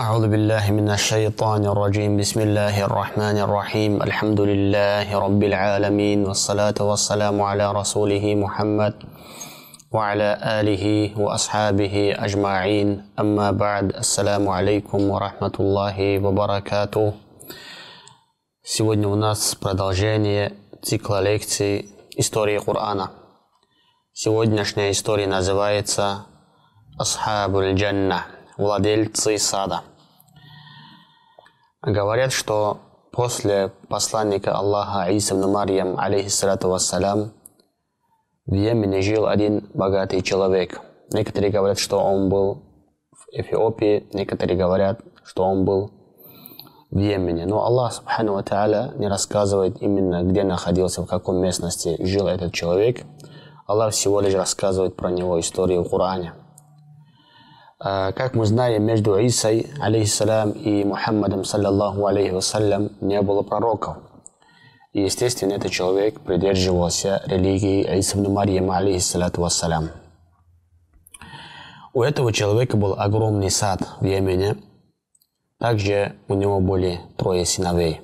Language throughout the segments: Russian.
أعوذ بالله من الشيطان الرجيم بسم الله الرحمن الرحيم الحمد لله رب العالمين والصلاة والسلام على رسوله محمد وعلى آله وأصحابه أجمعين أما بعد السلام عليكم ورحمة الله وبركاته Сегодня у нас продолжение цикла лекций истории Корана. Сегодняшняя история называется Асхабуль Джанна, владельцы сада. Говорят, что после посланника Аллаха Иса Марьям, алейхиссалату вассалям, в Йемене жил один богатый человек. Некоторые говорят, что он был в Эфиопии, некоторые говорят, что он был в Йемене. Но Аллах, субхану ва не рассказывает именно, где находился, в какой местности жил этот человек. Аллах всего лишь рассказывает про него историю в Коране. А, как мы знаем, между Исой, алейхиссалям, и Мухаммадом, саллаллаху алейхи вассалям, не было пророков. И, естественно, этот человек придерживался религии Иса ибн Марьяма, алейхиссалату вассалям. У этого человека был огромный сад в Йемене. Также у него были трое сыновей.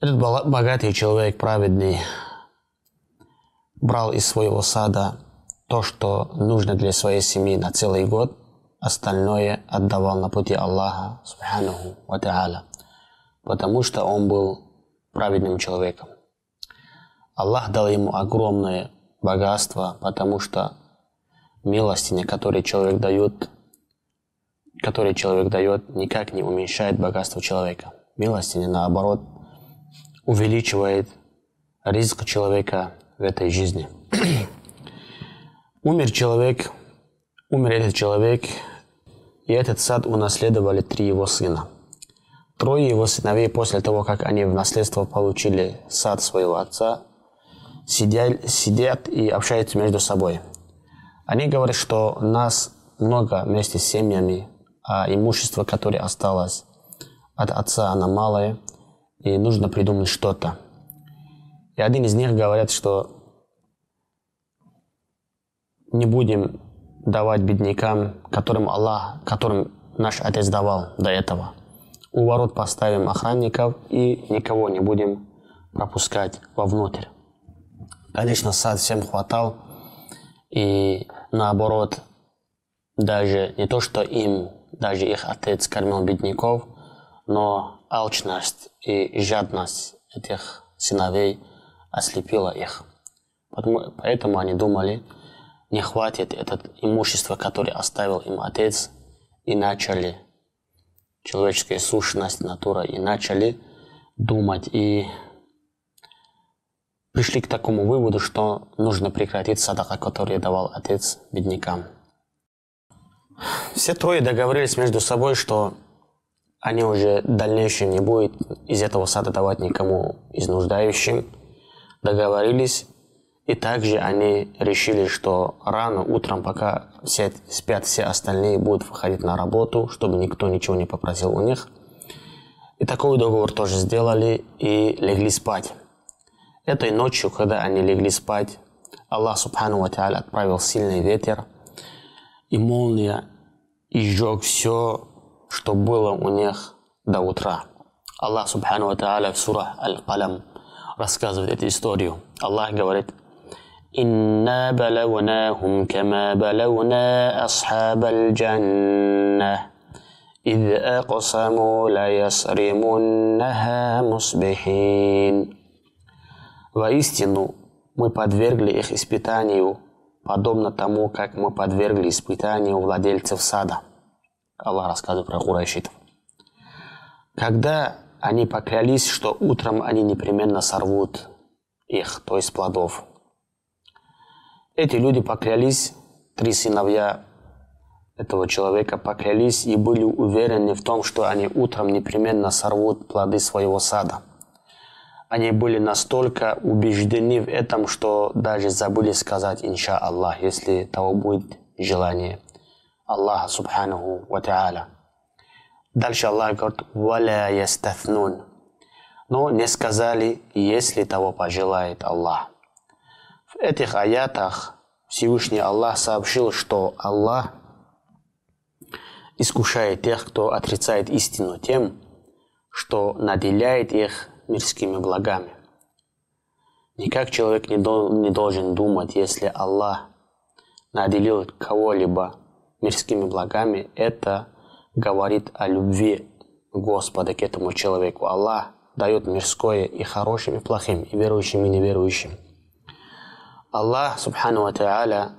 Этот богатый человек, праведный, брал из своего сада то, что нужно для своей семьи на целый год, остальное отдавал на пути Аллаха, субханаху ва та'аля, потому что он был праведным человеком. Аллах дал ему огромное богатство, потому что милостиня, которые человек дает, который человек дает, никак не уменьшает богатство человека. Милостиня, наоборот, увеличивает риск человека в этой жизни. умер человек, умер этот человек, и этот сад унаследовали три его сына. Трое его сыновей после того, как они в наследство получили сад своего отца, сидят, сидят и общаются между собой. Они говорят, что нас много вместе с семьями, а имущество, которое осталось от отца, оно малое, и нужно придумать что-то. И один из них говорит, что не будем давать беднякам, которым Аллах, которым наш Отец давал до этого. У ворот поставим охранников и никого не будем пропускать вовнутрь. Конечно, сад всем хватал, и наоборот, даже не то, что им, даже их отец кормил бедняков, но алчность и жадность этих сыновей ослепила их. Поэтому они думали, не хватит это имущество, которое оставил им отец, и начали человеческая сущность, натура, и начали думать, и пришли к такому выводу, что нужно прекратить садака, который давал отец беднякам. Все трое договорились между собой, что они уже в дальнейшем не будут из этого сада давать никому из нуждающим. Договорились и также они решили, что рано утром, пока все спят, все остальные будут выходить на работу, чтобы никто ничего не попросил у них. И такой договор тоже сделали и легли спать. Этой ночью, когда они легли спать, Аллах Субхану Ва отправил сильный ветер, и молния изжег все, что было у них до утра. Аллах Субхану Ва в сурах Аль-Калам рассказывает эту историю. Аллах говорит, إنا بلوناهم كما بلونا أصحاب الجنة إذ أقسموا ليصرمنها مصبحين Воистину, мы подвергли их испытанию, подобно тому, как мы подвергли испытанию владельцев сада. Аллах рассказывает про Курайшитов. Когда они поклялись, что утром они непременно сорвут их, то есть плодов – эти люди поклялись, три сыновья этого человека поклялись и были уверены в том, что они утром непременно сорвут плоды своего сада. Они были настолько убеждены в этом, что даже забыли сказать «Инша Аллах», если того будет желание Аллаха Субханаху Ва Та'аля. Дальше Аллах говорит «Валя ястафнун», но не сказали «если того пожелает Аллах». Этих аятах Всевышний Аллах сообщил, что Аллах искушает тех, кто отрицает истину тем, что наделяет их мирскими благами. Никак человек не, дол- не должен думать, если Аллах наделил кого-либо мирскими благами, это говорит о любви Господа к этому человеку. Аллах дает мирское и хорошим, и плохим, и верующим, и неверующим. Аллах, субхану ва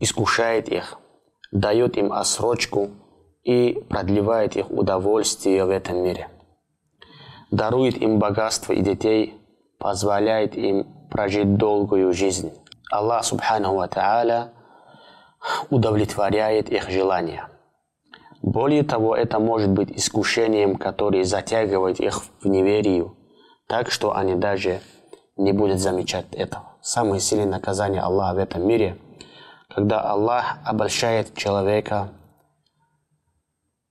искушает их, дает им осрочку и продлевает их удовольствие в этом мире. Дарует им богатство и детей, позволяет им прожить долгую жизнь. Аллах, субхану ва удовлетворяет их желания. Более того, это может быть искушением, которое затягивает их в неверию, так что они даже не будут замечать этого. Самое сильное наказание Аллаха в этом мире, когда Аллах обольщает человека,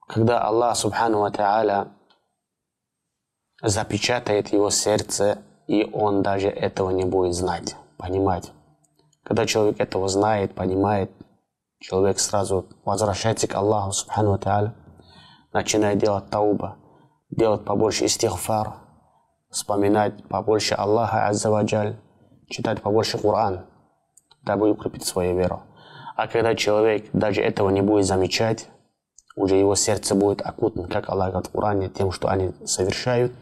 когда Аллах, субхану та'аля, запечатает его сердце, и он даже этого не будет знать, понимать. Когда человек этого знает, понимает, человек сразу возвращается к Аллаху, субхану та'аля, начинает делать тауба, делать побольше истихфар, вспоминать побольше Аллаха, аззаваджаль, читать побольше Коран, дабы укрепить свою веру. А когда человек даже этого не будет замечать, уже его сердце будет окутано, как Аллах говорит в Коране, тем, что они совершают.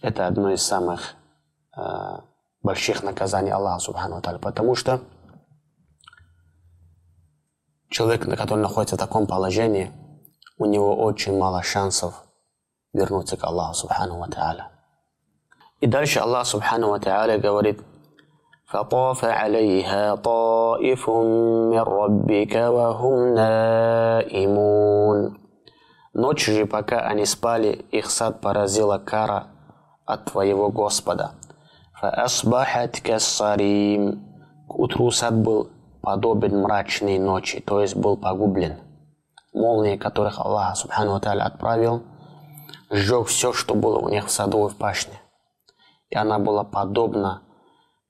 Это одно из самых э, больших наказаний Аллаха, субхану та'аля, потому что человек, который находится в таком положении, у него очень мало шансов вернуться к Аллаху, субхану ва. И дальше Аллах, субхану ва говорит, فطاف عليها طائف من ربك وهم نائمون Ночью же, пока они спали, их сад поразила кара от твоего Господа. فأصبحت كالصريم К утру сад был подобен мрачной ночи, то есть был погублен. Молнии, которых Аллах, субхану ва отправил, сжег все, что было у них в саду и в пашне. И она была подобна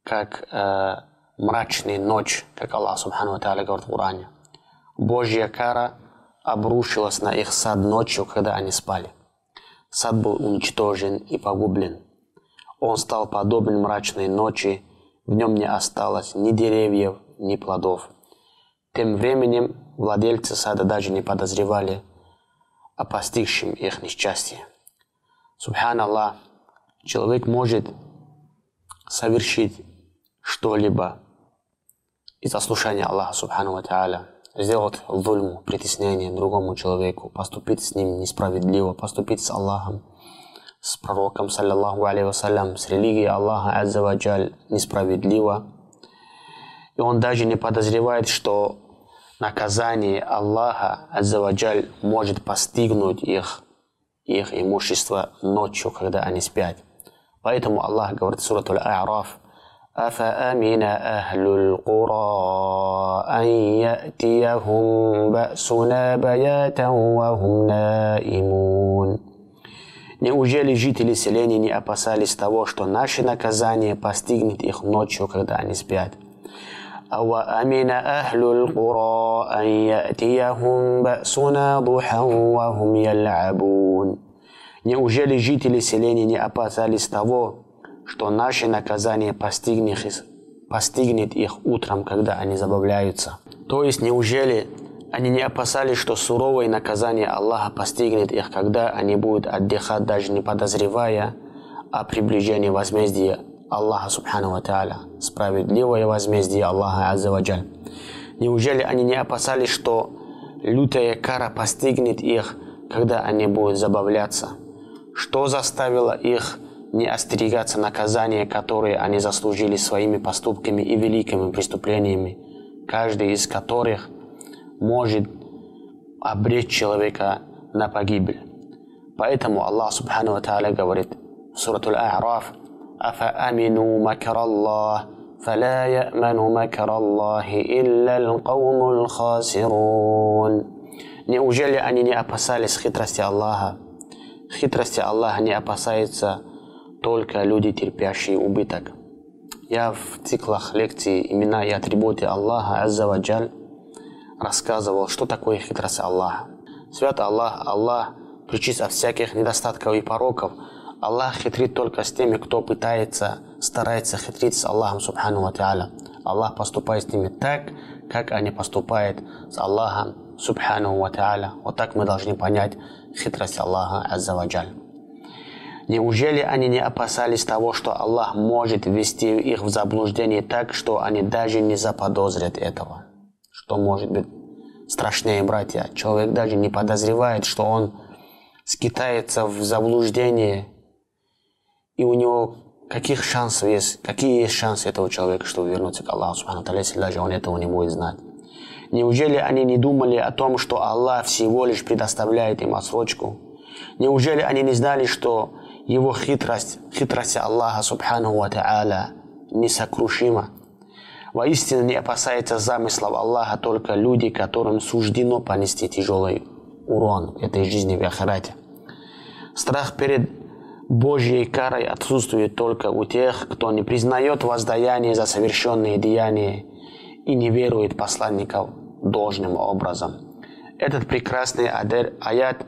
как э, мрачная ночь, как Аллах Субхану Ва говорит в Коране. Божья кара обрушилась на их сад ночью, когда они спали. Сад был уничтожен и погублен. Он стал подобен мрачной ночи, в нем не осталось ни деревьев, ни плодов. Тем временем владельцы сада даже не подозревали о постигшем их несчастье. Субханаллах, человек может совершить что-либо из ослушания Аллаха Субхану Ва Та'аля, сделать зульму, притеснение другому человеку, поступить с ним несправедливо, поступить с Аллахом, с пророком, саллиллаху алейхи вассалям, с религией Аллаха Аззаваджаль несправедливо. И он даже не подозревает, что наказание Аллаха Аззаваджаль может постигнуть их, их имущество ночью, когда они спят. Поэтому Аллах говорит в сурату Аль-А'раф, أفأمن أهل القرى أن يأتيهم بأسنا بياتا وهم نائمون Неужели жители селения не опасались того, что наше наказание постигнет их ночью, когда они спят? أوأمن أهل القرى أن يأتيهم بأسنا ضحى وهم يلعبون Неужели жители селения не опасались того, что наше наказание постигнет их, постигнет их утром, когда они забавляются. То есть, неужели они не опасались, что суровое наказание Аллаха постигнет их, когда они будут отдыхать, даже не подозревая о приближении возмездия Аллаха Субхану Ва Та'аля, справедливое возмездие Аллаха Аззаваджаль. Неужели они не опасались, что лютая кара постигнет их, когда они будут забавляться? Что заставило их не остерегаться наказания, которые они заслужили своими поступками и великими преступлениями, каждый из которых может обречь человека на погибель. Поэтому Аллах Субхану Ва Тааля говорит в Сурату Аль-А'раф «Афаамину макар Аллах, фаля я'ману макар Аллахи илля л-кауму Неужели они не опасались хитрости Аллаха? Хитрости Аллаха не опасается только люди, терпящие убыток. Я в циклах лекций «Имена и атрибуты Аллаха Аззаваджаль» рассказывал, что такое хитрость Аллаха. Свят Аллах, Аллах причист от всяких недостатков и пороков. Аллах хитрит только с теми, кто пытается, старается хитрить с Аллахом, субхану ва та'аля. Аллах поступает с ними так, как они поступают с Аллахом, субхану ва та'аля. Вот так мы должны понять хитрость Аллаха, азза ваджаль. Неужели они не опасались того, что Аллах может ввести их в заблуждение так, что они даже не заподозрят этого? Что может быть страшнее, братья? Человек даже не подозревает, что он скитается в заблуждении, и у него каких шансов есть, какие есть шансы этого человека, чтобы вернуться к Аллаху, если даже он этого не будет знать. Неужели они не думали о том, что Аллах всего лишь предоставляет им отсрочку? Неужели они не знали, что его хитрость, хитрость Аллаха Субхану Ва Та'аля несокрушима? Воистину не опасается замыслов Аллаха только люди, которым суждено понести тяжелый урон этой жизни в Ахирате. Страх перед Божьей карой отсутствует только у тех, кто не признает воздаяние за совершенные деяния и не верует посланников должным образом. Этот прекрасный аят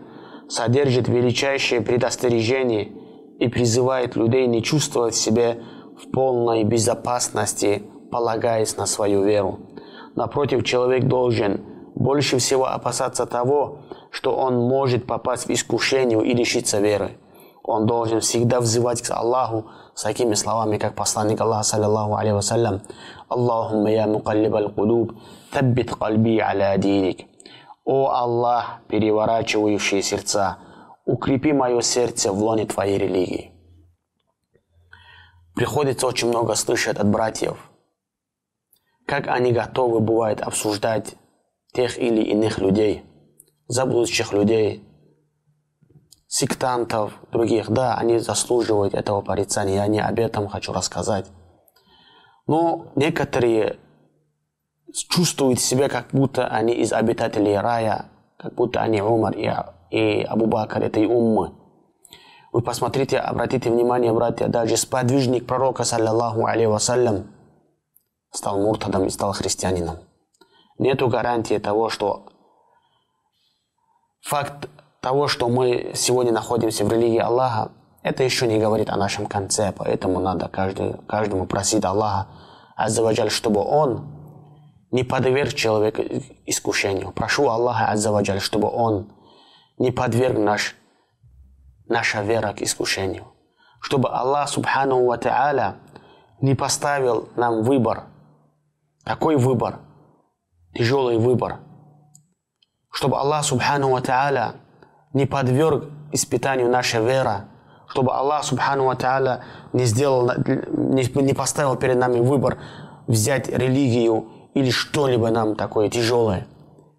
содержит величайшее предостережение и призывает людей не чувствовать себя в полной безопасности, полагаясь на свою веру. Напротив, человек должен больше всего опасаться того, что он может попасть в искушение и лишиться веры. Он должен всегда взывать к Аллаху с такими словами, как посланник Аллаха, саллиллаху алейхи вассалям, «Аллахумма я мукаллибал кулуб, таббит кальби аля диник». «О Аллах, переворачивающий сердца, укрепи мое сердце в лоне Твоей религии». Приходится очень много слышать от братьев, как они готовы бывают обсуждать тех или иных людей, заблудших людей, сектантов, других. Да, они заслуживают этого порицания, я не об этом хочу рассказать. Но некоторые чувствуют себя, как будто они из обитателей рая, как будто они Умар и, и Абу Бакр этой уммы. Вы посмотрите, обратите внимание, братья, даже сподвижник пророка, саллиллаху алейhi вассалям, стал муртадом и стал христианином. Нету гарантии того, что факт того, что мы сегодня находимся в религии Аллаха, это еще не говорит о нашем конце, поэтому надо каждый, каждому просить Аллаха, Аззаваджаль, чтобы Он не подверг человека искушению. Прошу Аллаха, Аззаваджаль, чтобы Он не подверг наш, наша вера к искушению. Чтобы Аллах, Субхану Ва не поставил нам выбор. Такой выбор, тяжелый выбор. Чтобы Аллах, Субхану Ва не подверг испытанию наша вера, чтобы Аллах Субхану Ва не сделал, не, не поставил перед нами выбор взять религию или что-либо нам такое тяжелое.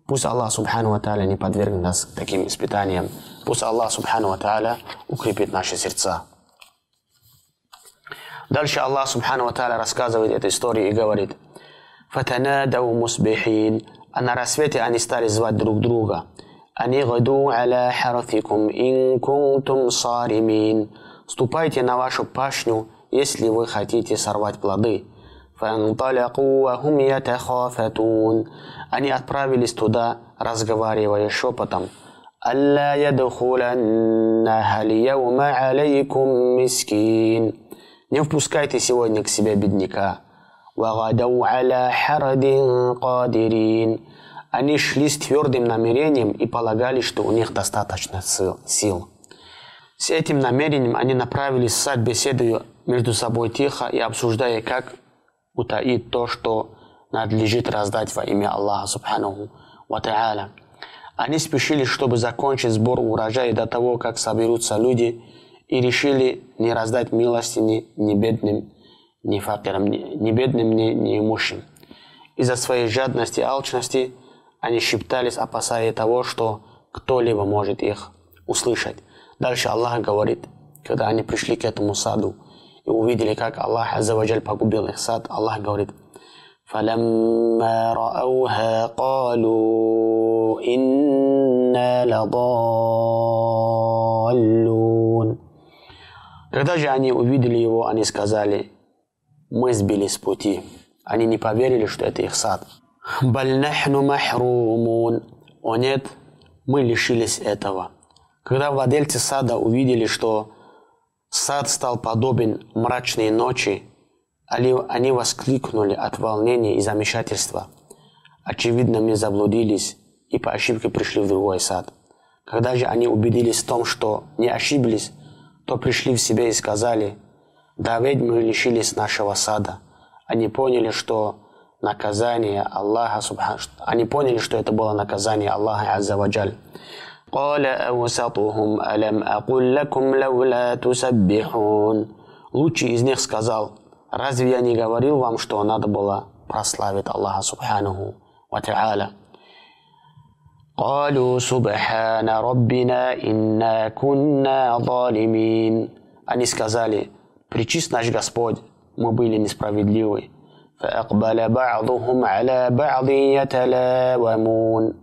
Пусть Аллах Субхану Ва не подвергнет нас таким испытаниям. Пусть Аллах Субхану Ва укрепит наши сердца. Дальше Аллах Субхану Ва рассказывает эту историю и говорит. «Фатанадау мусбихин». А на рассвете они стали звать друг друга. «Они гаду аля харафикум ин кунтум саримин». «Ступайте на вашу пашню, если вы хотите сорвать плоды». А они отправились туда, разговаривая шепотом. «Алла ядхуланнаха льяума алейкум мискин». Не впускайте сегодня к себе бедняка. «Вагадау аля харадин кадирин». Они шли с твердым намерением и полагали, что у них достаточно сил. С этим намерением они направились в сад, беседуя между собой тихо и обсуждая, как утаить то, что надлежит раздать во имя Аллаха Субханаху Ва Та'аля. Они спешили, чтобы закончить сбор урожая до того, как соберутся люди, и решили не раздать милости ни, ни бедным, ни факирам, ни, ни бедным, ни, ни имущим. Из-за своей жадности и алчности – они шептались, опасаясь того, что кто-либо может их услышать. Дальше Аллах говорит, когда они пришли к этому саду и увидели, как Аллах Азаваджаль погубил их сад, Аллах говорит, فلما رأوها قالوا إنا لضالون Когда же они увидели его, они сказали, мы сбились с пути. Они не поверили, что это их сад. Бальнахну махрумун. О нет, мы лишились этого. Когда владельцы сада увидели, что сад стал подобен мрачной ночи, они воскликнули от волнения и замешательства. Очевидно, мы заблудились и по ошибке пришли в другой сад. Когда же они убедились в том, что не ошиблись, то пришли в себя и сказали, «Да ведь мы лишились нашего сада». Они поняли, что наказание Аллаха. Они поняли, что это было наказание Аллаха Аззаваджаль. قال أوسطهم ألم أقل لكم لولا تسبحون Лучший из них сказал, разве я не говорил вам, что надо было прославить Аллаха Субханаху ва Та'аля? قالوا سبحان ربنا إنا كنا ظالمين Они сказали, причист наш Господь, мы были несправедливы. فأقبل بعضهم على بعض يتلاومون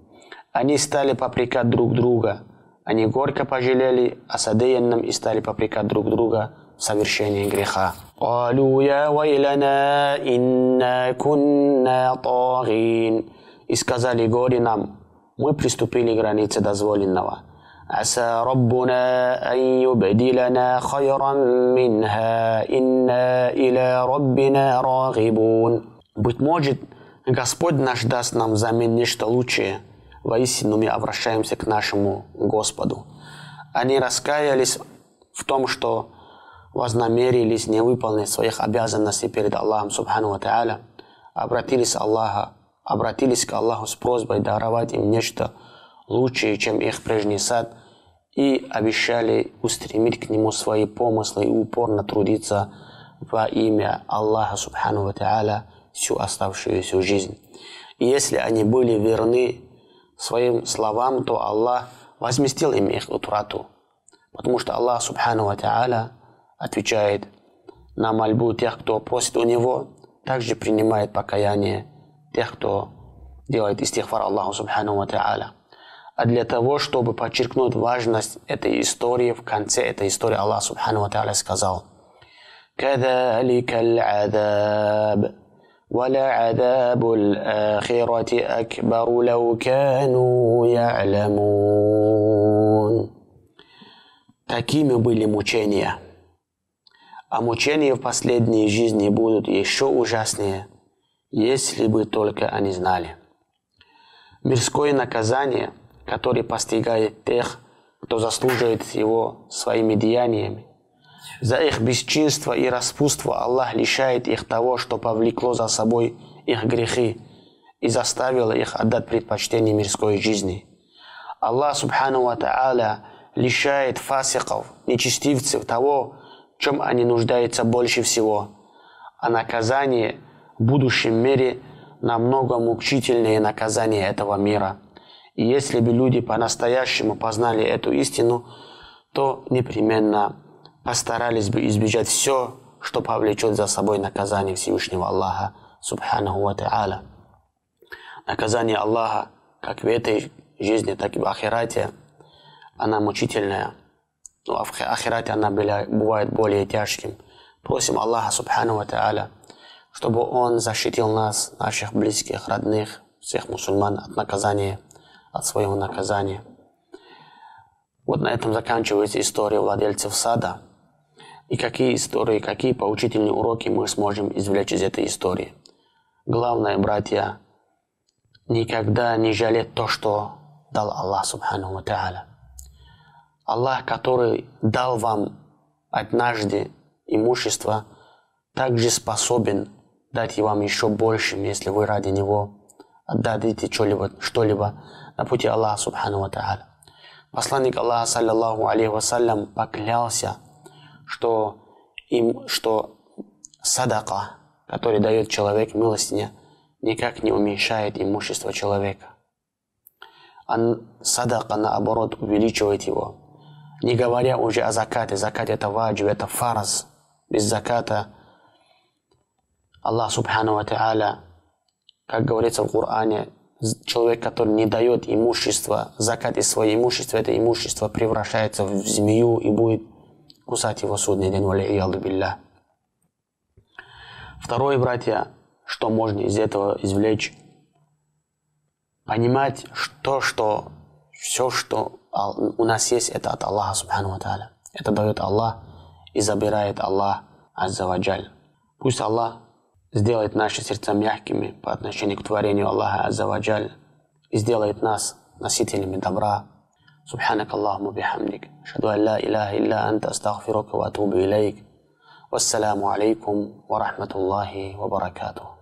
Они стали попрекать друг друга. Они горько пожалели о содеянном и стали попрекать друг друга в совершении греха. قالوا يا ويلنا إنا كنا طاغين И сказали горе нам, мы приступили границы дозволенного. عسى ربنا أن يبدلنا خيرا منها إنا إلى ربنا راغبون Быть может, Господь наш даст нам взамен нечто лучшее. Воистину мы обращаемся к нашему Господу. Они раскаялись в том, что вознамерились не выполнить своих обязанностей перед Аллахом Субхану Ва Та'аля, обратились, Аллаха, обратились к Аллаху с просьбой даровать им нечто – лучшие, чем их прежний сад, и обещали устремить к нему свои помыслы и упорно трудиться во имя Аллаха Субхану Ва Та'аля всю оставшуюся жизнь. И если они были верны своим словам, то Аллах возместил им их утрату. Потому что Аллах, Субхану Ва отвечает на мольбу тех, кто просит у Него, также принимает покаяние тех, кто делает истихфар Аллаху Субхану Ва А для того, чтобы подчеркнуть важность этой истории, в конце этой истории Аллах Субхану Ва сказал «Кадалика аль-адаб» ولعذاب الآخرة أكبر لو كانوا يعلمون Такими были мучения. А мучения в последней жизни будут еще ужаснее, если бы только они знали. Мирское наказание – который постигает тех, кто заслуживает его своими деяниями. за их бесчинство и распутство Аллах лишает их того, что повлекло за собой их грехи и заставило их отдать предпочтение мирской жизни. Аллах Субхану Ва Та'аля лишает фасиков, нечестивцев того, в чем они нуждаются больше всего, а наказание в будущем мире намного мучительнее наказание этого мира – и если бы люди по-настоящему познали эту истину, то непременно постарались бы избежать все, что повлечет за собой наказание Всевышнего Аллаха, Субханаху Ва Та'аля. Наказание Аллаха, как в этой жизни, так и в Ахирате, она мучительная. Но ну, а в Ахирате она бывает более тяжким. Просим Аллаха, Субхану Ва Та'аля, чтобы Он защитил нас, наших близких, родных, всех мусульман от наказания от своего наказания. Вот на этом заканчивается история владельцев сада. И какие истории, какие поучительные уроки мы сможем извлечь из этой истории. Главное, братья, никогда не жалеть то, что дал Аллах Субхану Та'аля. Аллах, который дал вам однажды имущество, также способен дать вам еще большим, если вы ради Него отдадите что-либо, что-либо на пути Аллаха Субхану Та'аля. Посланник Аллаха, саллиллаху алейхи вассалям, поклялся, что, им, что садака, который дает человек милостиня, никак не уменьшает имущество человека. А садака, наоборот, увеличивает его. Не говоря уже о закате. Закат это ваджиб, это фараз. Без заката Аллах Субхану Ва как говорится в Коране, человек, который не дает имущество, закат из своего имущества, это имущество превращается в змею и будет кусать его судный день. билля. Второе, братья, что можно из этого извлечь, понимать то, что все, что у нас есть, это от Аллаха Субхану Тааля. Это дает Аллах и забирает Аллах Аззаваджаль. Пусть Аллах сделает наши сердца мягкими по отношению к творению Аллаха Аззаваджаль и сделает нас носителями добра. سبحانك اللهم وبحمدك. أشهد أن لا إله إلا أنت أستغفرك وأتوب إليك. والسلام عليكم ورحمة الله وبركاته.